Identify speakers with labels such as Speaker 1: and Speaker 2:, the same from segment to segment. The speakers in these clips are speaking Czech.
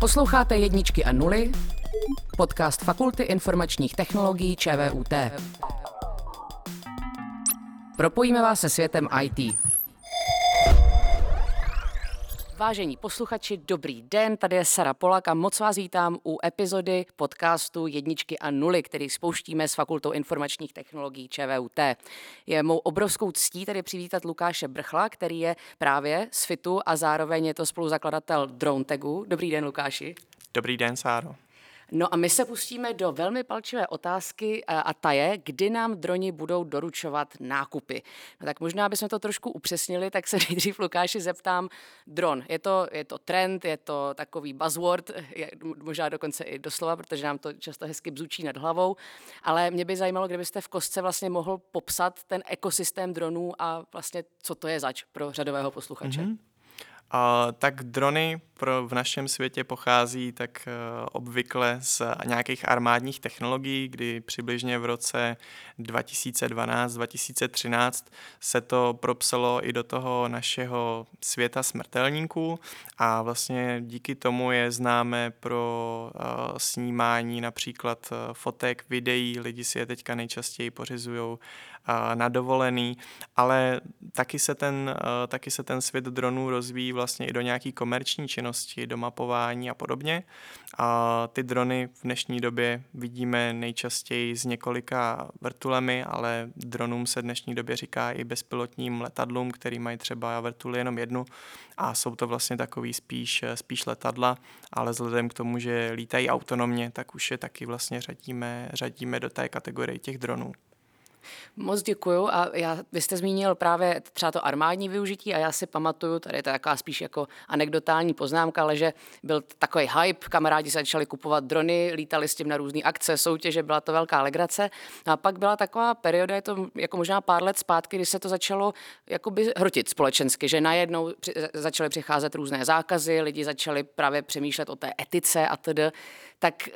Speaker 1: Posloucháte jedničky a nuly, podcast Fakulty informačních technologií ČVUT. Propojíme vás se světem IT. Vážení posluchači, dobrý den, tady je Sara Polak a moc vás vítám u epizody podcastu Jedničky a nuly, který spouštíme s Fakultou informačních technologií ČVUT. Je mou obrovskou ctí tady přivítat Lukáše Brchla, který je právě z FITu a zároveň je to spoluzakladatel DroneTagu. Dobrý den, Lukáši.
Speaker 2: Dobrý den, Sáro.
Speaker 1: No a my se pustíme do velmi palčivé otázky a ta je, kdy nám droni budou doručovat nákupy. No tak možná bychom to trošku upřesnili, tak se nejdřív Lukáši zeptám, dron, je to, je to trend, je to takový buzzword, je, možná dokonce i doslova, protože nám to často hezky bzučí nad hlavou, ale mě by zajímalo, kdybyste v kostce vlastně mohl popsat ten ekosystém dronů a vlastně co to je zač pro řadového posluchače. Mm-hmm.
Speaker 2: Uh, tak drony pro, v našem světě pochází tak uh, obvykle z nějakých armádních technologií, kdy přibližně v roce 2012-2013 se to propsalo i do toho našeho světa smrtelníků. A vlastně díky tomu je známe pro uh, snímání například uh, fotek, videí, lidi si je teďka nejčastěji pořizují na dovolený, ale taky se, ten, taky se ten svět dronů rozvíjí vlastně i do nějaký komerční činnosti, do mapování a podobně. A ty drony v dnešní době vidíme nejčastěji s několika vrtulemi, ale dronům se v dnešní době říká i bezpilotním letadlům, který mají třeba vrtuly jenom jednu a jsou to vlastně takový spíš, spíš letadla, ale vzhledem k tomu, že lítají autonomně, tak už je taky vlastně řadíme, řadíme do té kategorie těch dronů.
Speaker 1: Moc děkuju a já, vy jste zmínil právě třeba to armádní využití a já si pamatuju, tady je to taková spíš jako anekdotální poznámka, ale že byl takový hype, kamarádi začali kupovat drony, lítali s tím na různé akce, soutěže, byla to velká legrace. A pak byla taková perioda, je to jako možná pár let zpátky, kdy se to začalo jakoby hrotit společensky, že najednou při, začaly přicházet různé zákazy, lidi začali právě přemýšlet o té etice a tedy. Tak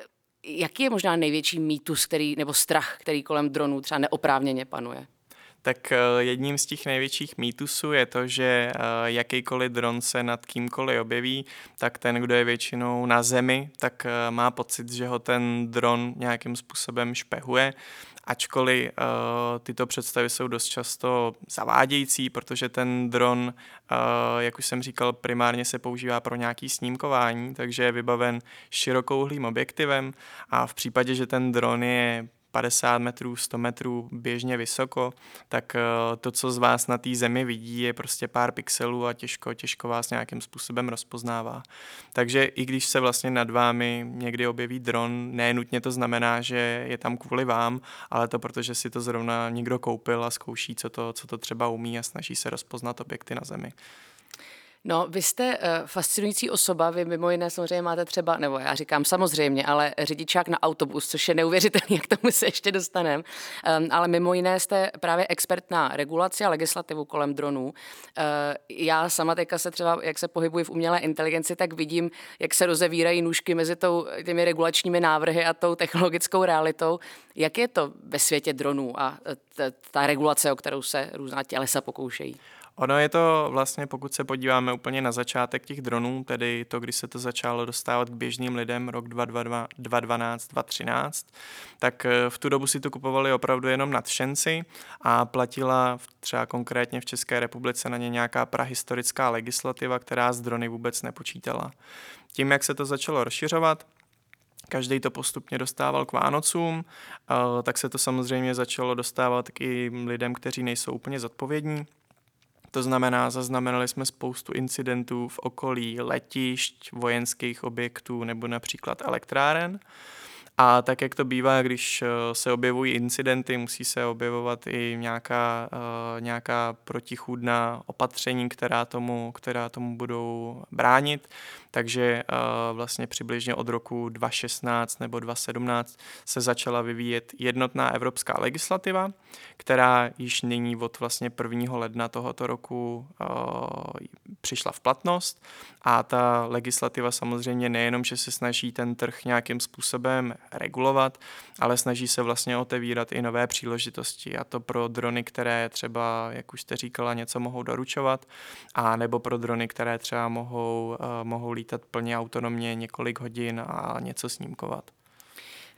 Speaker 1: Jaký je možná největší mýtus, který, nebo strach, který kolem dronů třeba neoprávněně panuje?
Speaker 2: Tak eh, jedním z těch největších mýtusů je to, že eh, jakýkoliv dron se nad kýmkoliv objeví, tak ten, kdo je většinou na zemi, tak eh, má pocit, že ho ten dron nějakým způsobem špehuje ačkoliv uh, tyto představy jsou dost často zavádějící, protože ten dron, uh, jak už jsem říkal, primárně se používá pro nějaký snímkování, takže je vybaven širokouhlým objektivem a v případě, že ten dron je 50 metrů, 100 metrů běžně vysoko, tak eh, to, co z vás na té zemi vidí, je prostě pár pixelů a těžko, těžko vás nějakým způsobem rozpoznává. Takže i když se vlastně nad vámi někdy objeví dron, nenutně to znamená, že je tam kvůli vám, ale to protože si to zrovna někdo koupil a zkouší, co to, co to třeba umí a snaží se rozpoznat objekty na zemi.
Speaker 1: No, vy jste uh, fascinující osoba, vy mimo jiné samozřejmě máte třeba, nebo já říkám samozřejmě, ale řidičák na autobus, což je neuvěřitelné, jak tomu se ještě dostaneme, um, ale mimo jiné jste právě expert na regulaci a legislativu kolem dronů. Uh, já sama teďka se třeba, jak se pohybuji v umělé inteligenci, tak vidím, jak se rozevírají nůžky mezi tou, těmi regulačními návrhy a tou technologickou realitou. Jak je to ve světě dronů a ta regulace, o kterou se různá tělesa pokoušejí?
Speaker 2: Ono je to vlastně, pokud se podíváme úplně na začátek těch dronů, tedy to, když se to začalo dostávat k běžným lidem, rok 2012, 2013, tak eh, v tu dobu si to kupovali opravdu jenom nadšenci a platila třeba konkrétně v České republice na ně nějaká prahistorická legislativa, která s drony vůbec nepočítala. Tím, jak se to začalo rozšiřovat, každý to postupně dostával k Vánocům, eh, tak se to samozřejmě začalo dostávat i lidem, kteří nejsou úplně zodpovědní to znamená, zaznamenali jsme spoustu incidentů v okolí letišť, vojenských objektů nebo například elektráren. A tak, jak to bývá, když eh, se objevují incidenty, musí se objevovat i nějaká, uh, nějaká protichůdná opatření, která tomu, která tomu budou bránit. Takže uh, vlastně přibližně od roku 2016 nebo 2017 se začala vyvíjet jednotná evropská legislativa, která již nyní od vlastně 1. ledna tohoto roku přišla v platnost a ta legislativa samozřejmě nejenom, že se snaží ten trh nějakým způsobem regulovat, ale snaží se vlastně otevírat i nové příležitosti a to pro drony, které třeba, jak už jste říkala, něco mohou doručovat a nebo pro drony, které třeba mohou, uh, mohou lítat plně autonomně několik hodin a něco snímkovat.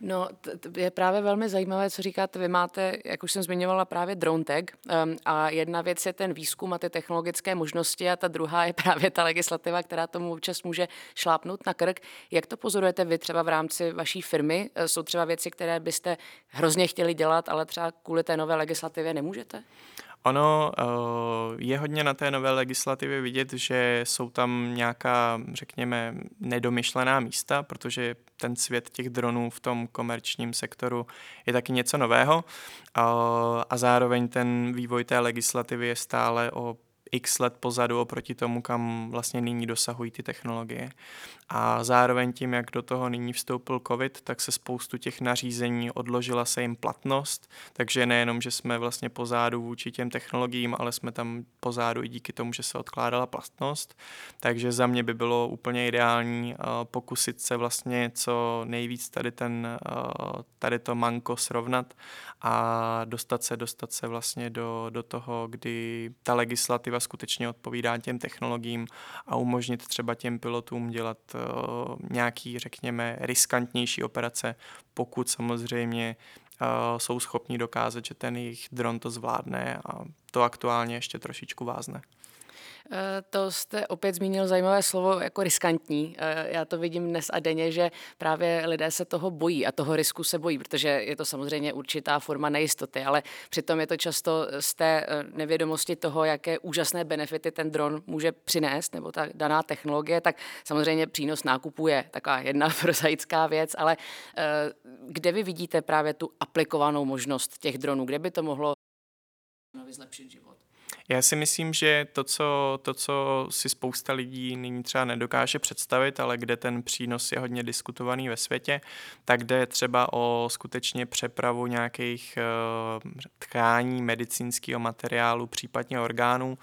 Speaker 1: No, je právě velmi zajímavé, co říkáte. Vy máte, jak už jsem zmiňovala, právě drone tag um, a jedna věc je ten výzkum a ty technologické možnosti a ta druhá je právě ta legislativa, která tomu občas může šlápnout na krk. Jak to pozorujete vy třeba v rámci vaší firmy? E, jsou třeba věci, které byste hrozně chtěli dělat, ale třeba kvůli té nové legislativě nemůžete?
Speaker 2: Ono uh, je hodně na té nové legislativě vidět, že jsou tam nějaká, řekněme, nedomyšlená místa, protože ten svět těch dronů v tom komerčním sektoru je taky něco nového uh, a zároveň ten vývoj té legislativy je stále o x let pozadu oproti tomu, kam vlastně nyní dosahují ty technologie. A zároveň tím, jak do toho nyní vstoupil COVID, tak se spoustu těch nařízení odložila se jim platnost, takže nejenom, že jsme vlastně pozádu vůči těm technologiím, ale jsme tam pozádu i díky tomu, že se odkládala platnost. Takže za mě by bylo úplně ideální uh, pokusit se vlastně co nejvíc tady, ten, uh, tady to manko srovnat a dostat se, dostat se vlastně do, do toho, kdy ta legislativa skutečně odpovídá těm technologiím a umožnit třeba těm pilotům dělat nějaký, řekněme, riskantnější operace, pokud samozřejmě uh, jsou schopni dokázat, že ten jejich dron to zvládne a to aktuálně ještě trošičku vázne.
Speaker 1: Eh, to jste opět zmínil zajímavé slovo jako riskantní. Eh, já to vidím dnes a denně, že právě lidé se toho bojí a toho risku se bojí, protože je to samozřejmě určitá forma nejistoty, ale přitom je to často z té eh, nevědomosti toho, jaké úžasné benefity ten dron může přinést, nebo ta daná technologie, tak samozřejmě přínos nákupu je taková jedna prozaická věc, ale kde vy vidíte právě tu aplikovanou možnost těch dronů, kde by to mohlo zlepšit život?
Speaker 2: Já si myslím, že to co, to, co si spousta lidí nyní třeba nedokáže představit, ale kde ten přínos je hodně diskutovaný ve světě, tak jde třeba o skutečně přepravu nějakých uh, tkání, medicínského materiálu, případně orgánů.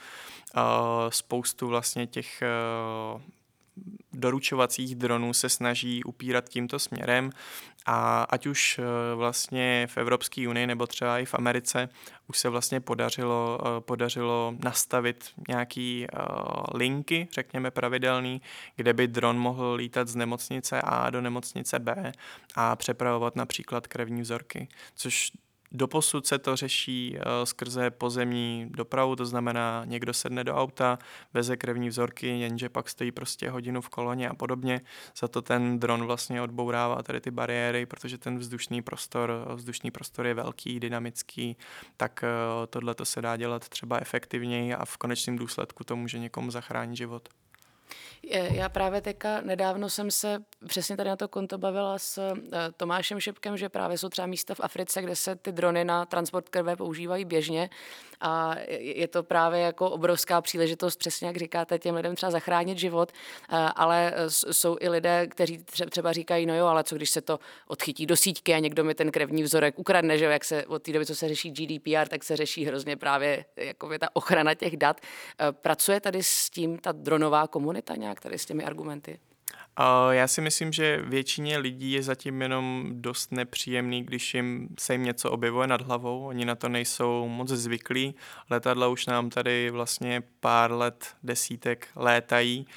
Speaker 2: Uh, spoustu vlastně těch uh, doručovacích dronů se snaží upírat tímto směrem a ať už eh, vlastně v Evropské unii nebo třeba i v Americe už se vlastně podařilo, eh, podařilo nastavit nějaký eh, linky, řekněme pravidelný, kde by dron mohl lítat z nemocnice A do nemocnice B a přepravovat například krevní vzorky, což Doposud se to řeší uh, skrze pozemní dopravu, to znamená, někdo sedne do auta, veze krevní vzorky, jenže pak stojí prostě hodinu v koloně a podobně. Za to ten dron vlastně odbourává tady ty bariéry, protože ten vzdušný prostor, vzdušný prostor je velký, dynamický, tak uh, tohle to se dá dělat třeba efektivněji a v konečném důsledku to může někomu zachránit život.
Speaker 1: Já právě teďka nedávno jsem se přesně tady na to konto bavila s eh, Tomášem Šipkem, že právě jsou třeba místa v Africe, kde se ty drony na transport krve používají běžně a je to právě jako obrovská příležitost, přesně jak říkáte, těm lidem třeba zachránit život, eh, ale jsou i lidé, kteří třeba říkají, no jo, ale co když se to odchytí do síťky a někdo mi ten krevní vzorek ukradne, že jo, jak se od té doby, co se řeší GDPR, tak se řeší hrozně právě jako ta ochrana těch dat. Eh, pracuje tady s tím ta dronová komunita nějak tady s těmi argumenty?
Speaker 2: Já si myslím, že většině lidí je zatím jenom dost nepříjemný, když jim se jim něco objevuje nad hlavou. Oni na to nejsou moc zvyklí. Letadla už nám tady vlastně pár let, desítek létají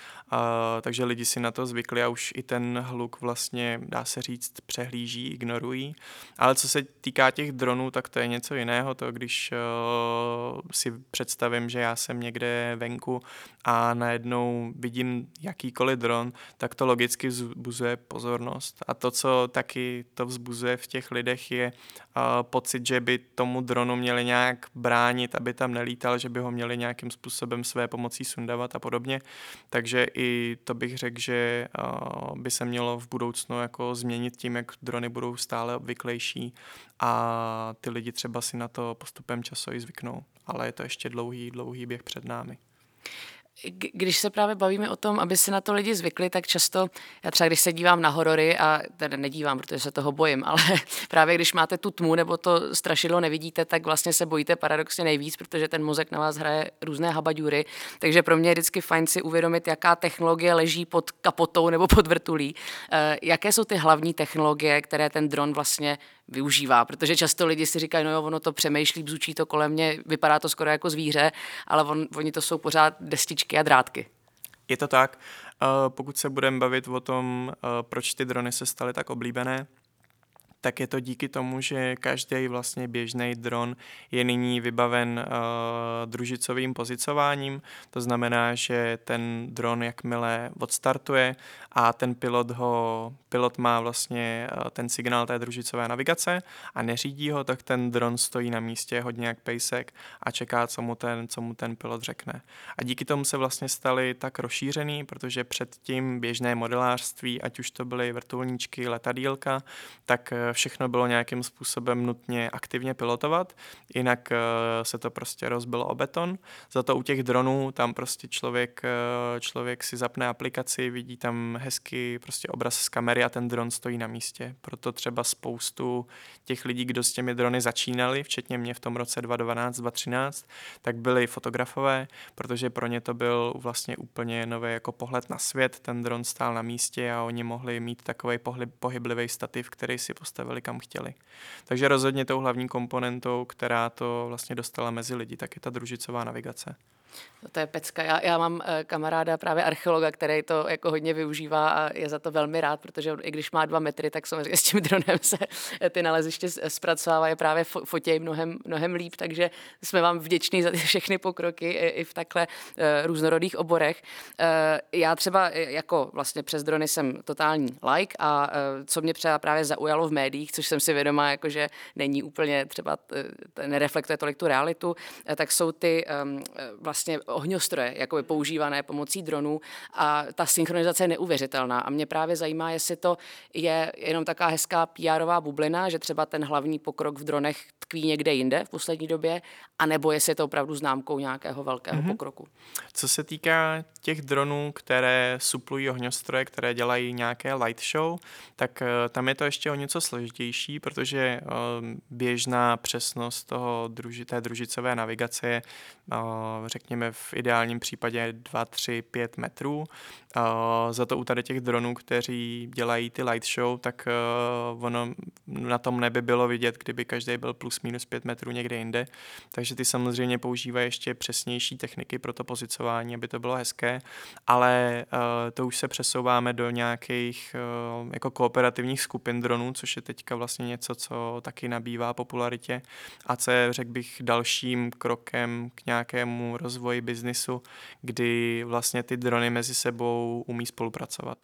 Speaker 2: takže lidi si na to zvykli a už i ten hluk vlastně, dá se říct, přehlíží, ignorují. Ale co se týká těch dronů, tak to je něco jiného. To, když uh, si představím, že já jsem někde venku a najednou vidím jakýkoliv dron, tak to logicky vzbuzuje pozornost. A to, co taky to vzbuzuje v těch lidech, je uh, pocit, že by tomu dronu měli nějak bránit, aby tam nelítal, že by ho měli nějakým způsobem své pomocí sundavat a podobně. Takže i to bych řekl, že by se mělo v budoucnu jako změnit tím, jak drony budou stále obvyklejší a ty lidi třeba si na to postupem času i zvyknou. Ale je to ještě dlouhý, dlouhý běh před námi.
Speaker 1: Když se právě bavíme o tom, aby se na to lidi zvykli, tak často, já třeba když se dívám na horory, a teda nedívám, protože se toho bojím, ale právě když máte tu tmu nebo to strašidlo nevidíte, tak vlastně se bojíte paradoxně nejvíc, protože ten mozek na vás hraje různé habaďury. Takže pro mě je vždycky fajn si uvědomit, jaká technologie leží pod kapotou nebo pod vrtulí. Eh, jaké jsou ty hlavní technologie, které ten dron vlastně využívá, protože často lidi si říkají, no jo, ono to přemýšlí, bzučí to kolem mě, vypadá to skoro jako zvíře, ale on, oni to jsou pořád destičky a drátky.
Speaker 2: Je to tak. Eh, pokud se budeme bavit o tom, eh, proč ty drony se staly tak oblíbené, tak je to díky tomu, že každý vlastně běžný dron je nyní vybaven uh, družicovým pozicováním. To znamená, že ten dron, jakmile odstartuje a ten pilot ho, pilot má vlastně uh, ten signál té družicové navigace a neřídí ho, tak ten dron stojí na místě hodně jak pejsek a čeká, co mu ten, co mu ten pilot řekne. A díky tomu se vlastně stali tak rozšířený, protože předtím běžné modelářství, ať už to byly vrtulníčky, letadílka, tak eh, všechno bylo nějakým způsobem nutně aktivně pilotovat, jinak eh, se to prostě rozbilo o beton. Za to u těch dronů tam prostě člověk, eh, člověk si zapne aplikaci, vidí tam hezky prostě obraz z kamery a ten dron stojí na místě. Proto třeba spoustu těch lidí, kdo s těmi drony začínali, včetně mě v tom roce 2012, 2013, tak byli fotografové, protože pro ně to byl vlastně úplně nový jako pohled na svět. Ten dron stál na místě a oni mohli mít takový pohyblivý stativ, který si postavili postavili kam chtěli. Takže rozhodně tou hlavní komponentou, která to vlastně dostala mezi lidi, tak je ta družicová navigace.
Speaker 1: No to je pecka. Já, já mám eh, kamaráda, právě archeologa, který to jako hodně využívá a je za to velmi rád, protože i když má dva metry, tak samozřejmě s tím dronem se eh, ty naleziště zpracovávají právě fotějí mnohem, mnohem líp, takže jsme vám vděční za ty všechny pokroky i v takhle různorodých oborech. Já třeba jako vlastně přes drony jsem totální like a co mě třeba právě zaujalo v médiích, což jsem si vědomá, jakože není úplně třeba, nereflektuje tolik tu realitu, tak jsou ty um, vlastně vlastně ohňostroje jakoby používané pomocí dronů a ta synchronizace je neuvěřitelná. A mě právě zajímá, jestli to je jenom taková hezká pr bublina, že třeba ten hlavní pokrok v dronech tkví někde jinde v poslední době, anebo jestli je to opravdu známkou nějakého velkého mm-hmm. pokroku.
Speaker 2: Co se týká těch dronů, které suplují ohňostroje, které dělají nějaké light show, tak uh, tam je to ještě o něco složitější, protože uh, běžná přesnost toho druži, té družicové navigace je, uh, řekněme, řekněme v ideálním případě 2, 3, 5 metrů. Uh, za to u tady těch dronů, kteří dělají ty light show, tak uh, ono na tom nebi bylo vidět, kdyby každý byl plus minus 5 metrů někde jinde. Takže ty samozřejmě používají ještě přesnější techniky pro to pozicování, aby to bylo hezké, ale uh, to už se přesouváme do nějakých jako kooperativních skupin dronů, což je teďka vlastně něco, co taky nabývá popularitě a co je, řekl bych, dalším krokem k nějakému rozvoji rozvoji biznisu, kdy vlastně ty drony mezi sebou umí spolupracovat.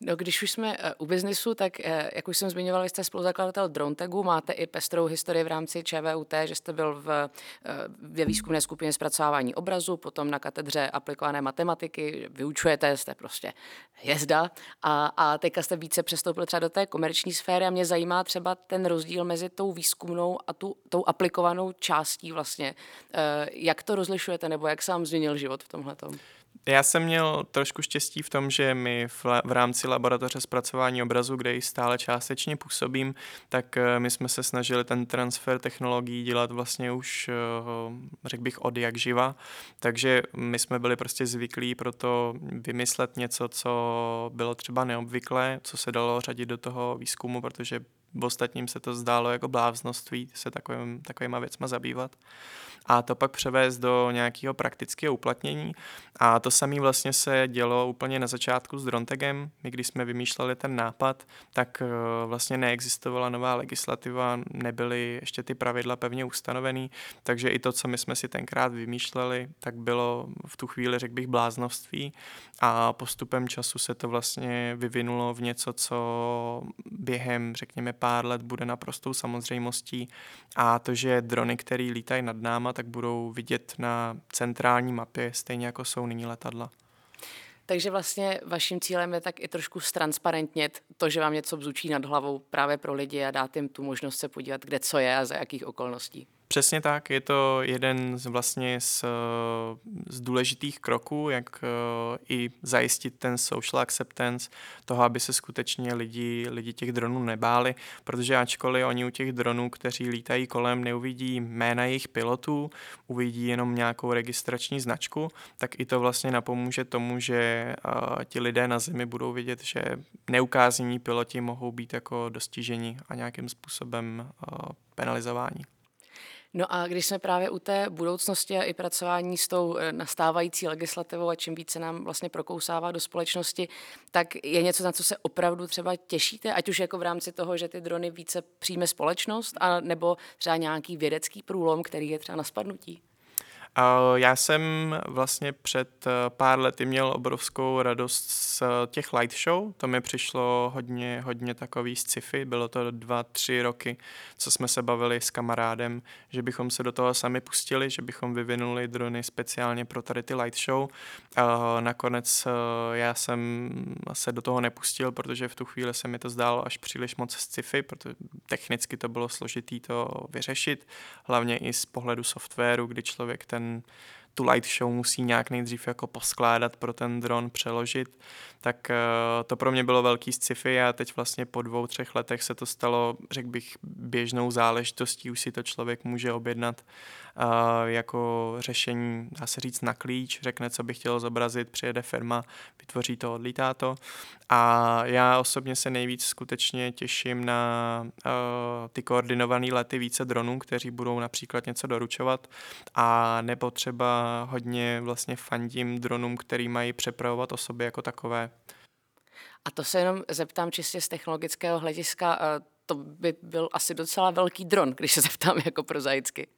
Speaker 1: No, když už jsme uh, u biznisu, tak uh, jak už jsem zmiňoval, jste spoluzakladatel DroneTagu, máte i pestrou historii v rámci ČVUT, že jste byl v, uh, ve výzkumné skupině zpracování obrazu, potom na katedře aplikované matematiky, vyučujete, jste prostě hvězda a, a teďka jste více přestoupil třeba do té komerční sféry a mě zajímá třeba ten rozdíl mezi tou výzkumnou a tu, tou aplikovanou částí vlastně. Jak to rozlišujete nebo jak sám změnil život v tomhle?
Speaker 2: Já jsem měl trošku štěstí v tom, že my v, v rámci laboratoře zpracování obrazu, kde ji stále částečně působím, tak eh, my jsme se snažili ten transfer technologií dělat vlastně už, eh, řekl bych, od jak živa. Takže my jsme byli prostě zvyklí pro to vymyslet něco, co bylo třeba neobvyklé, co se dalo řadit do toho výzkumu, protože v ostatním se to zdálo jako bláznoství se takovým, takovýma věcma zabývat a to pak převést do nějakého praktického uplatnění. A to samé vlastně se dělo úplně na začátku s Drontegem. My když jsme vymýšleli ten nápad, tak eh, vlastně neexistovala nová legislativa, nebyly ještě ty pravidla pevně ustanovený, takže i to, co my jsme si tenkrát vymýšleli, tak bylo v tu chvíli, řekl bych, bláznovství a postupem času se to vlastně vyvinulo v něco, co během, řekněme, pár let bude naprostou samozřejmostí a to, že drony, které lítají nad náma, tak budou vidět na centrální mapě, stejně jako jsou nyní letadla.
Speaker 1: Takže vlastně vaším cílem je tak i trošku ztransparentnit to, že vám něco bzučí nad hlavou právě pro lidi a dát jim tu možnost se podívat, kde co je a za jakých okolností.
Speaker 2: Přesně tak, je to jeden z vlastně z, z důležitých kroků, jak uh, i zajistit ten social acceptance toho, aby se skutečně lidi, lidi těch dronů nebáli, protože ačkoliv oni u těch dronů, kteří lítají kolem, neuvidí jména jejich pilotů, uvidí jenom nějakou registrační značku, tak i to vlastně napomůže tomu, že uh, ti lidé na zemi budou vidět, že neukázení piloti mohou být jako dostiženi a nějakým způsobem uh, penalizování.
Speaker 1: No a když jsme právě u té budoucnosti a i pracování s tou eh, nastávající legislativou a čím více nám vlastně prokousává do společnosti, tak je něco, na co se opravdu třeba těšíte, ať už jako v rámci toho, že ty drony více přijme společnost, a nebo třeba nějaký vědecký průlom, který je třeba na spadnutí?
Speaker 2: Já jsem vlastně před eh, pár lety měl obrovskou radost z eh, těch light show. To mi přišlo hodně, hodně takový sci-fi. Bylo to dva, tři roky, co jsme se bavili s kamarádem, že bychom se do toho sami pustili, že bychom vyvinuli drony speciálně pro tady ty light show. Nakonec eh, já jsem se do toho nepustil, protože v tu chvíli se mi to zdálo až příliš moc sci-fi, protože technicky to bylo složitý to vyřešit, hlavně i z pohledu softwaru, kdy člověk ten ten tu light show musí nějak nejdřív jako poskládat pro ten dron, přeložit, tak uh, to pro mě bylo velký sci-fi a teď vlastně po dvou, třech letech se to stalo, řekl bych, běžnou záležitostí, už si to člověk může objednat jako řešení, dá se říct, na klíč, řekne, co by chtěl zobrazit, přijede firma, vytvoří to, odlítá to. A já osobně se nejvíc skutečně těším na uh, ty koordinované lety více dronů, kteří budou například něco doručovat a nebo třeba hodně vlastně fandím dronům, který mají přepravovat osoby jako takové.
Speaker 1: A to se jenom zeptám čistě z technologického hlediska, to by byl asi docela velký dron, když se zeptám jako prozaicky.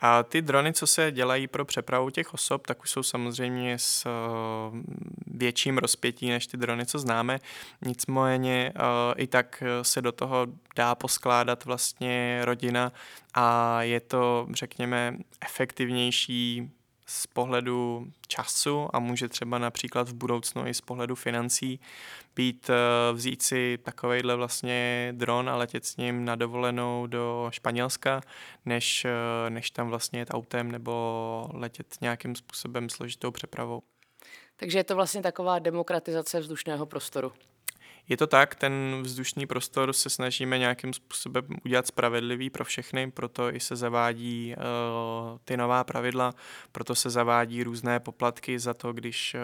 Speaker 2: A ty drony, co se dělají pro přepravu těch osob, tak už jsou samozřejmě s uh, větším rozpětí než ty drony, co známe. Nicméně uh, i tak se do toho dá poskládat vlastně rodina a je to, řekněme, efektivnější z pohledu času a může třeba například v budoucnu i z pohledu financí být eh, vzít si takovejhle vlastně dron a letět s ním na dovolenou do Španělska, než, eh, než tam vlastně jet autem nebo letět nějakým způsobem složitou přepravou.
Speaker 1: Takže je to vlastně taková demokratizace vzdušného prostoru.
Speaker 2: Je to tak, ten vzdušný prostor se snažíme nějakým způsobem udělat spravedlivý pro všechny, proto i se zavádí uh, ty nová pravidla, proto se zavádí různé poplatky za to, když uh,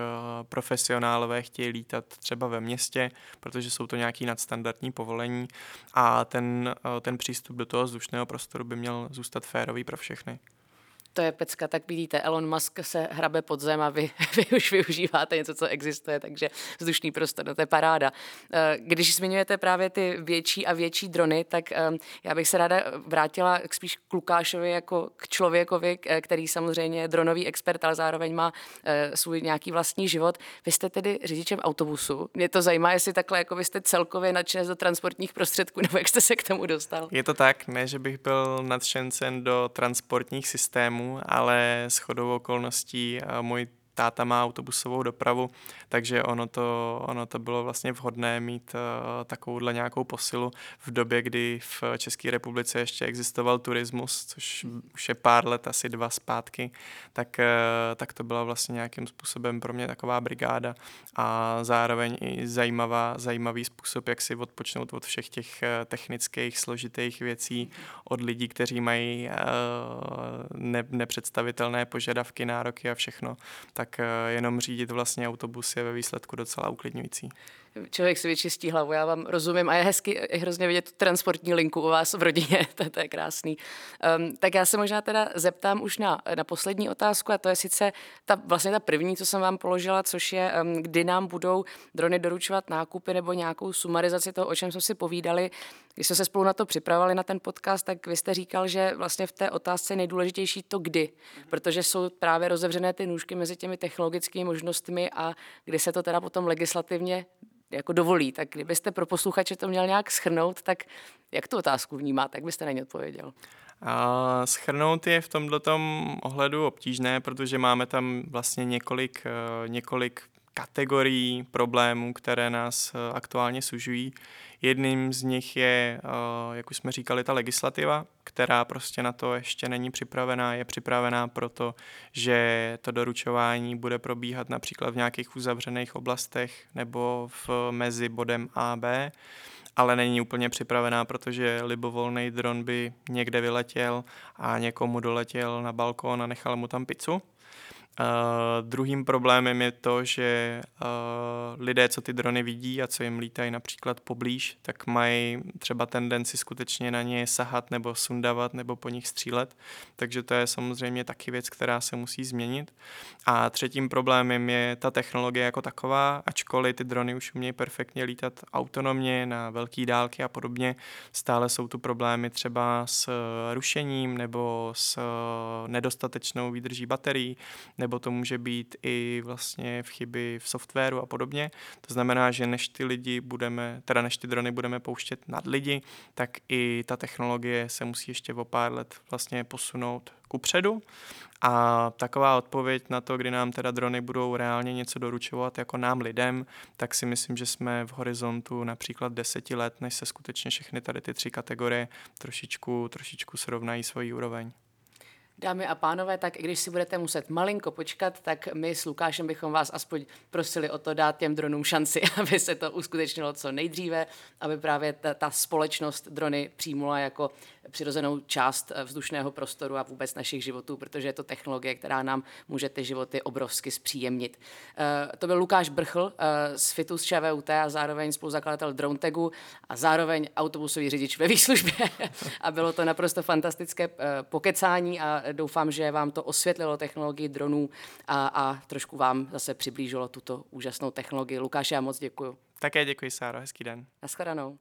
Speaker 2: profesionálové chtějí lítat třeba ve městě, protože jsou to nějaký nadstandardní povolení a ten, uh, ten přístup do toho vzdušného prostoru by měl zůstat férový pro všechny
Speaker 1: to je pecka, tak vidíte, Elon Musk se hrabe pod zem a vy, vy už využíváte něco, co existuje, takže vzdušný prostor, no to je paráda. Eh, když zmiňujete právě ty větší a větší drony, tak eh, já bych se ráda vrátila k spíš k Lukášovi jako k člověkovi, eh, který samozřejmě je dronový expert, ale zároveň má svůj nějaký vlastní život. Vy jste tedy řidičem autobusu. Mě to zajímá, jestli takhle jako vy jste celkově nadšen do transportních prostředků, nebo jak jste se k tomu dostal.
Speaker 2: Je to tak, ne, že bych byl nadšencen do transportních systémů, ale s chodou okolností můj táta má autobusovou dopravu, takže ono to, ono to bylo vlastně vhodné mít uh, takovouhle nějakou posilu v době, kdy v České republice ještě existoval turismus, což už je pár let, asi dva zpátky, tak, uh, tak to byla vlastně nějakým způsobem pro mě taková brigáda a zároveň i zajímavá, zajímavý způsob, jak si odpočnout od všech těch uh, technických, složitých věcí, od lidí, kteří mají uh, ne, nepředstavitelné požadavky, nároky a všechno, tak tak eh, jenom řídit vlastně autobus je ve výsledku docela uklidňující
Speaker 1: člověk si vyčistí hlavu. Já vám rozumím a je hezky je hrozně vidět tu transportní linku u vás v rodině, to, to je krásný. Um, tak já se možná teda zeptám už na, na poslední otázku a to je sice ta, vlastně ta první, co jsem vám položila, což je, um, kdy nám budou drony doručovat nákupy nebo nějakou sumarizaci toho, o čem jsme si povídali. Když jsme se spolu na to připravovali, na ten podcast, tak vy jste říkal, že vlastně v té otázce je nejdůležitější to kdy, protože jsou právě rozevřené ty nůžky mezi těmi technologickými možnostmi a kdy se to teda potom legislativně jako dovolí. Tak kdybyste pro posluchače to měl nějak schrnout, tak jak tu otázku vnímáte, tak byste na ně odpověděl?
Speaker 2: A schrnout je v tomto ohledu obtížné, protože máme tam vlastně několik, eh, několik kategorií problémů, které nás aktuálně sužují. Jedním z nich je, jak už jsme říkali, ta legislativa, která prostě na to ještě není připravená. Je připravená proto, že to doručování bude probíhat například v nějakých uzavřených oblastech nebo v mezi bodem A a B ale není úplně připravená, protože libovolný dron by někde vyletěl a někomu doletěl na balkón a nechal mu tam pizzu. Uh, druhým problémem je to, že uh, lidé, co ty drony vidí a co jim lítají například poblíž, tak mají třeba tendenci skutečně na ně sahat nebo sundavat nebo po nich střílet. Takže to je samozřejmě taky věc, která se musí změnit. A třetím problémem je ta technologie jako taková, ačkoliv ty drony už umějí perfektně lítat autonomně na velké dálky a podobně, stále jsou tu problémy třeba s rušením nebo s nedostatečnou výdrží baterií nebo to může být i vlastně v chyby v softwaru a podobně. To znamená, že než ty lidi budeme, teda než ty drony budeme pouštět nad lidi, tak i ta technologie se musí ještě o pár let vlastně posunout kupředu. A taková odpověď na to, kdy nám teda drony budou reálně něco doručovat jako nám lidem, tak si myslím, že jsme v horizontu například deseti let, než se skutečně všechny tady ty tři kategorie trošičku, trošičku srovnají svoji úroveň.
Speaker 1: Dámy a pánové, tak i když si budete muset malinko počkat, tak my s Lukášem bychom vás aspoň prosili o to dát těm dronům šanci, aby se to uskutečnilo co nejdříve, aby právě ta, ta společnost drony přijmula jako přirozenou část vzdušného prostoru a vůbec našich životů, protože je to technologie, která nám může ty životy obrovsky zpříjemnit. Uh, to byl Lukáš Brchl uh, z Fitus ČVUT a zároveň spoluzakladatel DroneTagu a zároveň autobusový řidič ve výslužbě. a bylo to naprosto fantastické uh, pokecání a doufám, že vám to osvětlilo technologii dronů a, a trošku vám zase přiblížilo tuto úžasnou technologii. Lukáš, já moc děkuji.
Speaker 2: Také děkuji, Sáro. Hezký den.
Speaker 1: Naschledanou.